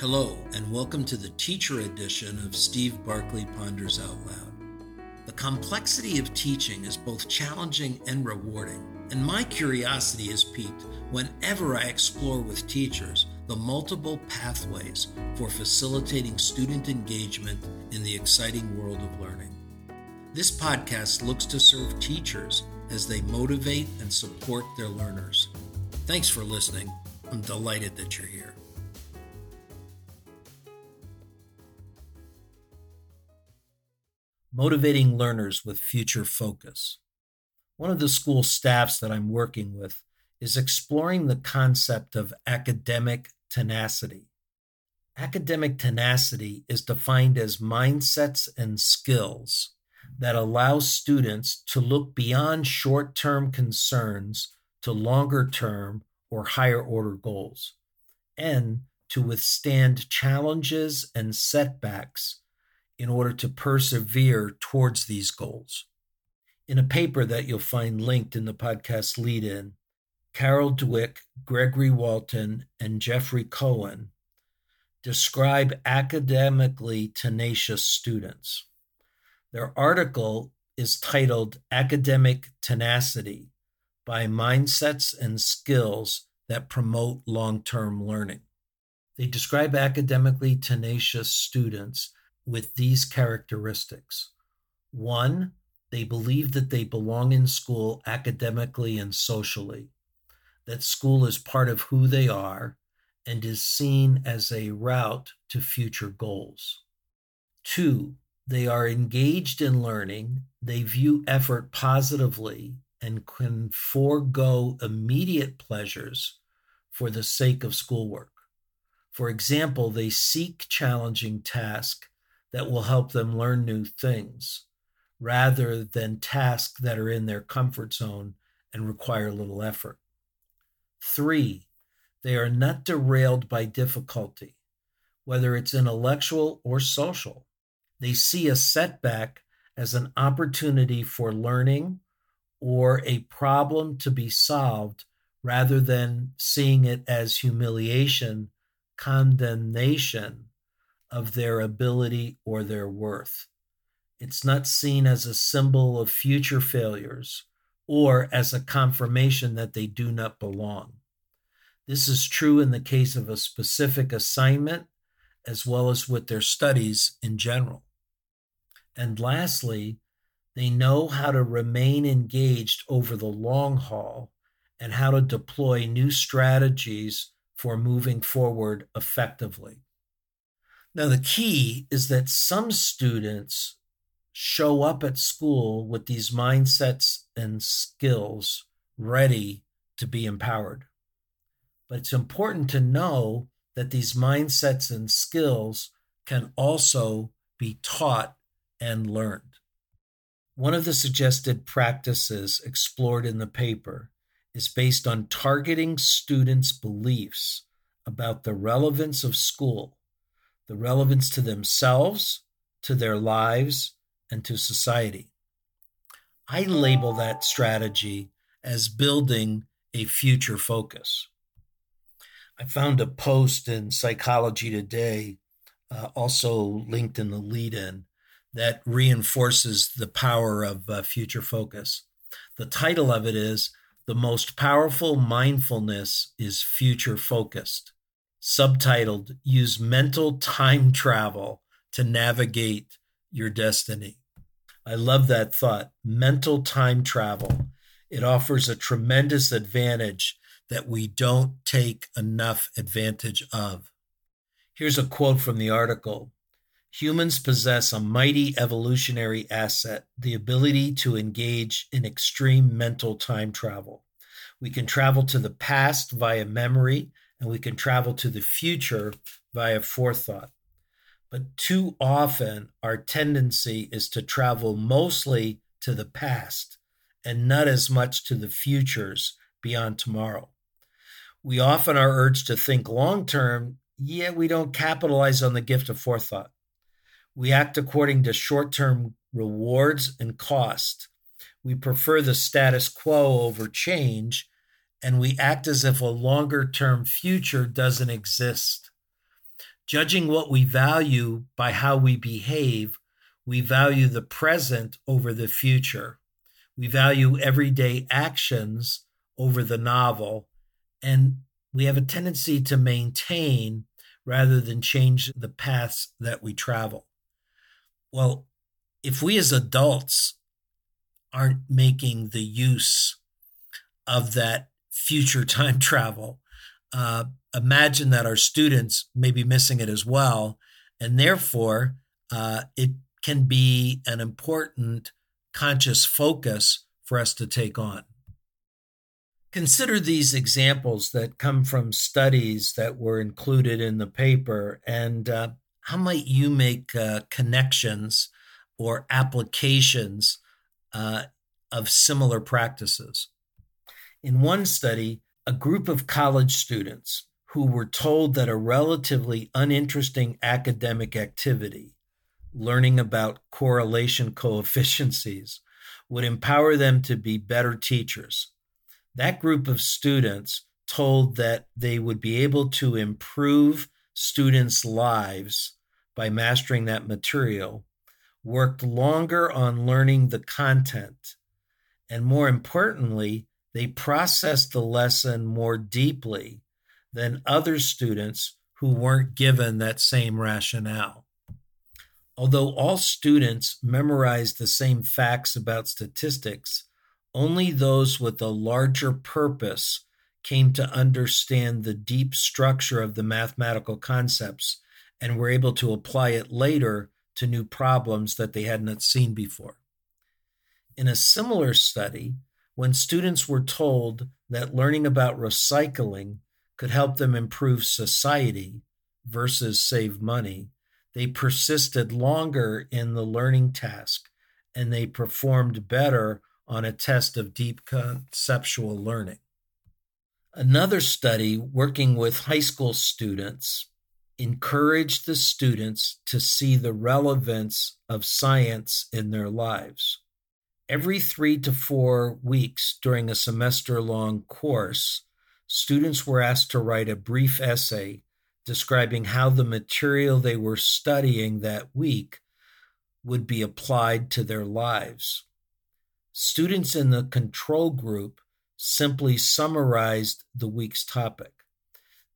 Hello, and welcome to the teacher edition of Steve Barkley Ponders Out Loud. The complexity of teaching is both challenging and rewarding, and my curiosity is piqued whenever I explore with teachers the multiple pathways for facilitating student engagement in the exciting world of learning. This podcast looks to serve teachers as they motivate and support their learners. Thanks for listening. I'm delighted that you're here. Motivating learners with future focus. One of the school staffs that I'm working with is exploring the concept of academic tenacity. Academic tenacity is defined as mindsets and skills that allow students to look beyond short term concerns to longer term or higher order goals, and to withstand challenges and setbacks in order to persevere towards these goals. In a paper that you'll find linked in the podcast lead in, Carol Dweck, Gregory Walton, and Geoffrey Cohen describe academically tenacious students. Their article is titled Academic Tenacity by Mindsets and Skills that Promote Long Term Learning. They describe academically tenacious students with these characteristics. One, they believe that they belong in school academically and socially, that school is part of who they are and is seen as a route to future goals. Two, they are engaged in learning, they view effort positively, and can forego immediate pleasures for the sake of schoolwork. For example, they seek challenging tasks that will help them learn new things rather than tasks that are in their comfort zone and require little effort. Three, they are not derailed by difficulty, whether it's intellectual or social. They see a setback as an opportunity for learning or a problem to be solved rather than seeing it as humiliation, condemnation, of their ability or their worth. It's not seen as a symbol of future failures or as a confirmation that they do not belong. This is true in the case of a specific assignment as well as with their studies in general. And lastly, they know how to remain engaged over the long haul and how to deploy new strategies for moving forward effectively. Now, the key is that some students show up at school with these mindsets and skills ready to be empowered. But it's important to know that these mindsets and skills can also be taught and learned. One of the suggested practices explored in the paper is based on targeting students' beliefs about the relevance of school the relevance to themselves, to their lives, and to society. I label that strategy as building a future focus. I found a post in Psychology Today, uh, also linked in the lead in, that reinforces the power of uh, future focus. The title of it is The Most Powerful Mindfulness is Future Focused subtitled Use Mental Time Travel to Navigate Your Destiny. I love that thought. Mental time travel. It offers a tremendous advantage that we don't take enough advantage of. Here's a quote from the article Humans possess a mighty evolutionary asset, the ability to engage in extreme mental time travel. We can travel to the past via memory and we can travel to the future via forethought. But too often, our tendency is to travel mostly to the past and not as much to the futures beyond tomorrow. We often are urged to think long term, yet we don't capitalize on the gift of forethought. We act according to short term rewards and cost. We prefer the status quo over change and we act as if a longer term future doesn't exist. Judging what we value by how we behave, we value the present over the future. We value everyday actions over the novel, and we have a tendency to maintain rather than change the paths that we travel. Well, if we as adults aren't making the use of that future time travel, uh, imagine that our students may be missing it as well. And therefore, uh, it can be an important conscious focus for us to take on. Consider these examples that come from studies that were included in the paper, and uh, how might you make uh, connections or applications uh, of similar practices? In one study, a group of college students who were told that a relatively uninteresting academic activity, learning about correlation coefficients, would empower them to be better teachers. That group of students told that they would be able to improve students' lives by mastering that material, worked longer on learning the content, and more importantly, they processed the lesson more deeply than other students who weren't given that same rationale. Although all students memorized the same facts about statistics, only those with a larger purpose came to understand the deep structure of the mathematical concepts and were able to apply it later to new problems that they had not seen before. In a similar study, when students were told that learning about recycling could help them improve society versus save money, they persisted longer in the learning task and they performed better on a test of deep conceptual learning. Another study working with high school students encouraged the students to see the relevance of science in their lives. Every three to four weeks during a semester long course, students were asked to write a brief essay describing how the material they were studying that week would be applied to their lives. Students in the control group simply summarized the week's topic.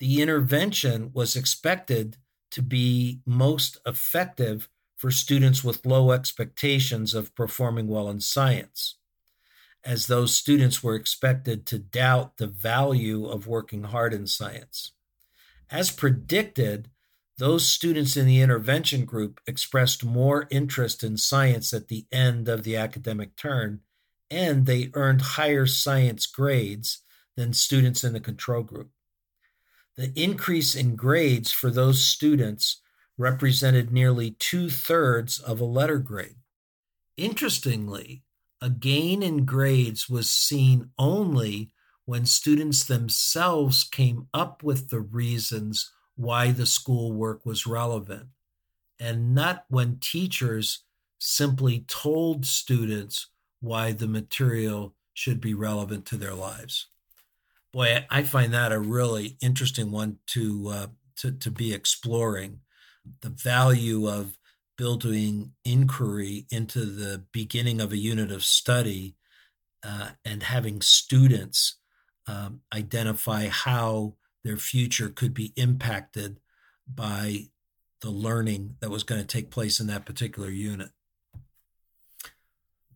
The intervention was expected to be most effective for students with low expectations of performing well in science, as those students were expected to doubt the value of working hard in science. As predicted, those students in the intervention group expressed more interest in science at the end of the academic term, and they earned higher science grades than students in the control group. The increase in grades for those students represented nearly two thirds of a letter grade. Interestingly, a gain in grades was seen only when students themselves came up with the reasons why the schoolwork was relevant, and not when teachers simply told students why the material should be relevant to their lives. Boy, I find that a really interesting one to uh, to, to be exploring. The value of building inquiry into the beginning of a unit of study uh, and having students um, identify how their future could be impacted by the learning that was going to take place in that particular unit.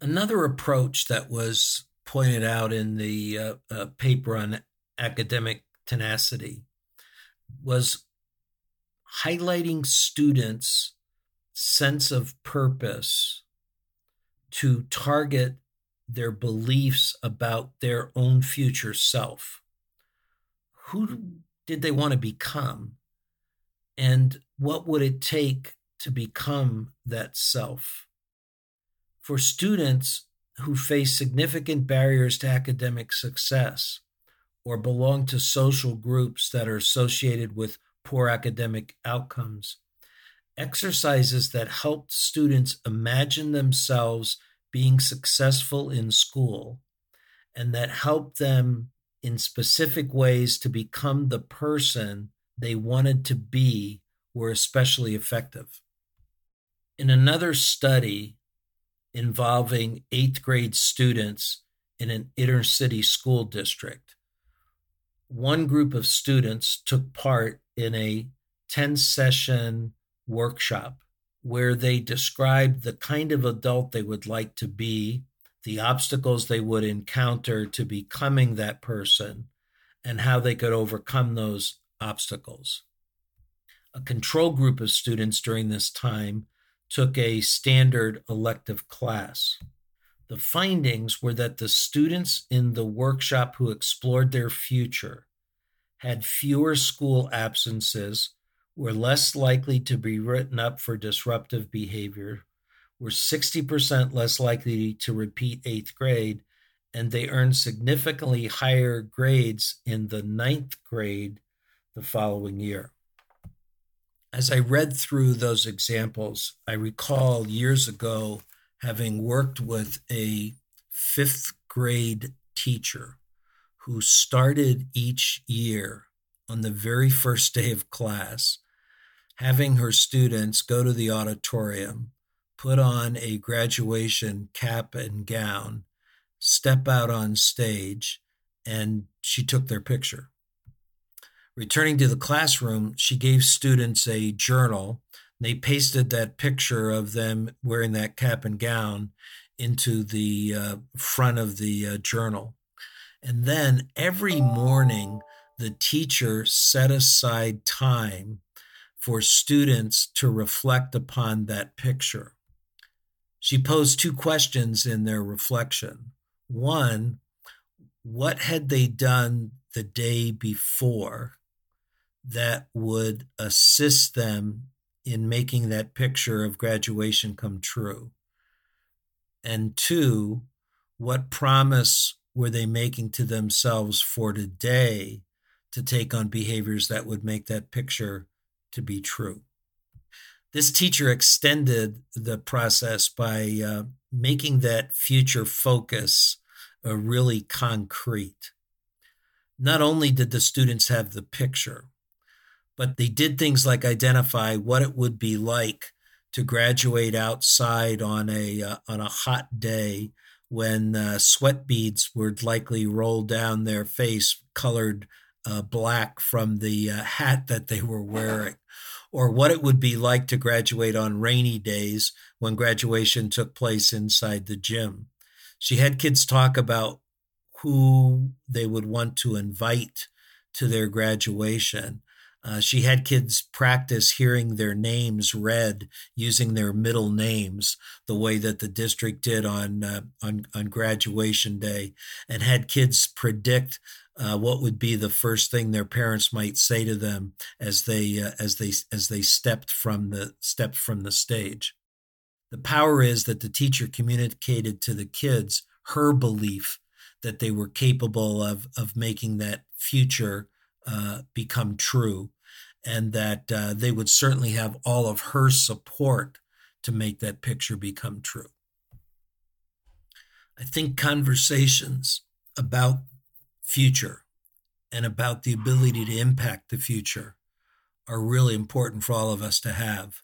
Another approach that was pointed out in the uh, uh, paper on academic tenacity was highlighting students' sense of purpose to target their beliefs about their own future self who did they want to become? And what would it take to become that self? For students who face significant barriers to academic success or belong to social groups that are associated with poor academic outcomes, exercises that helped students imagine themselves being successful in school and that helped them in specific ways to become the person they wanted to be were especially effective. In another study involving eighth grade students in an inner city school district, one group of students took part in a 10 session workshop where they described the kind of adult they would like to be, the obstacles they would encounter to becoming that person, and how they could overcome those obstacles. A control group of students during this time took a standard elective class. The findings were that the students in the workshop who explored their future had fewer school absences, were less likely to be written up for disruptive behavior, were 60% less likely to repeat eighth grade, and they earned significantly higher grades in the ninth grade the following year. As I read through those examples, I recall years ago having worked with a fifth grade teacher who started each year on the very first day of class, having her students go to the auditorium, put on a graduation cap and gown, step out on stage, and she took their picture. Returning to the classroom, she gave students a journal. They pasted that picture of them wearing that cap and gown into the uh, front of the uh, journal. And then every morning, the teacher set aside time for students to reflect upon that picture. She posed two questions in their reflection. One, what had they done the day before that would assist them in making that picture of graduation come true? And two, what promise were they making to themselves for today to take on behaviors that would make that picture to be true? This teacher extended the process by uh, making that future focus uh, really concrete. Not only did the students have the picture, but they did things like identify what it would be like to graduate outside on a uh, on a hot day when uh, sweat beads would likely roll down their face colored uh, black from the uh, hat that they were wearing. Or what it would be like to graduate on rainy days when graduation took place inside the gym. She had kids talk about who they would want to invite to their graduation uh, she had kids practice hearing their names read using their middle names, the way that the district did on uh, on, on graduation day, and had kids predict uh, what would be the first thing their parents might say to them as they uh, as they as they stepped from the stepped from the stage. The power is that the teacher communicated to the kids her belief that they were capable of of making that future uh, become true and that uh, they would certainly have all of her support to make that picture become true. I think conversations about future and about the ability to impact the future are really important for all of us to have.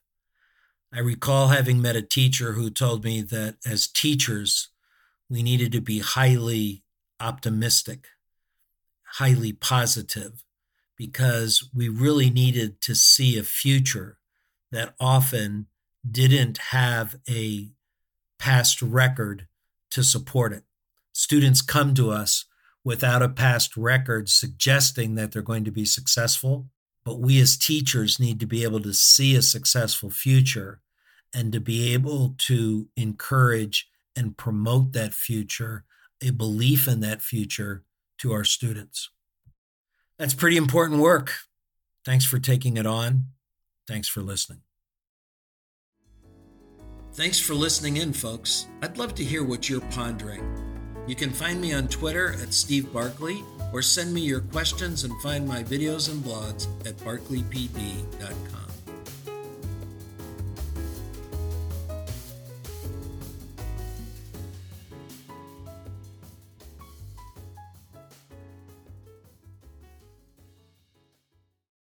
I recall having met a teacher who told me that as teachers, we needed to be highly optimistic, highly positive, because we really needed to see a future that often didn't have a past record to support it. Students come to us without a past record suggesting that they're going to be successful, but we as teachers need to be able to see a successful future and to be able to encourage and promote that future, a belief in that future to our students. That's pretty important work. Thanks for taking it on. Thanks for listening. Thanks for listening in, folks. I'd love to hear what you're pondering. You can find me on Twitter at Steve Barkley or send me your questions and find my videos and blogs at barkleypd.com.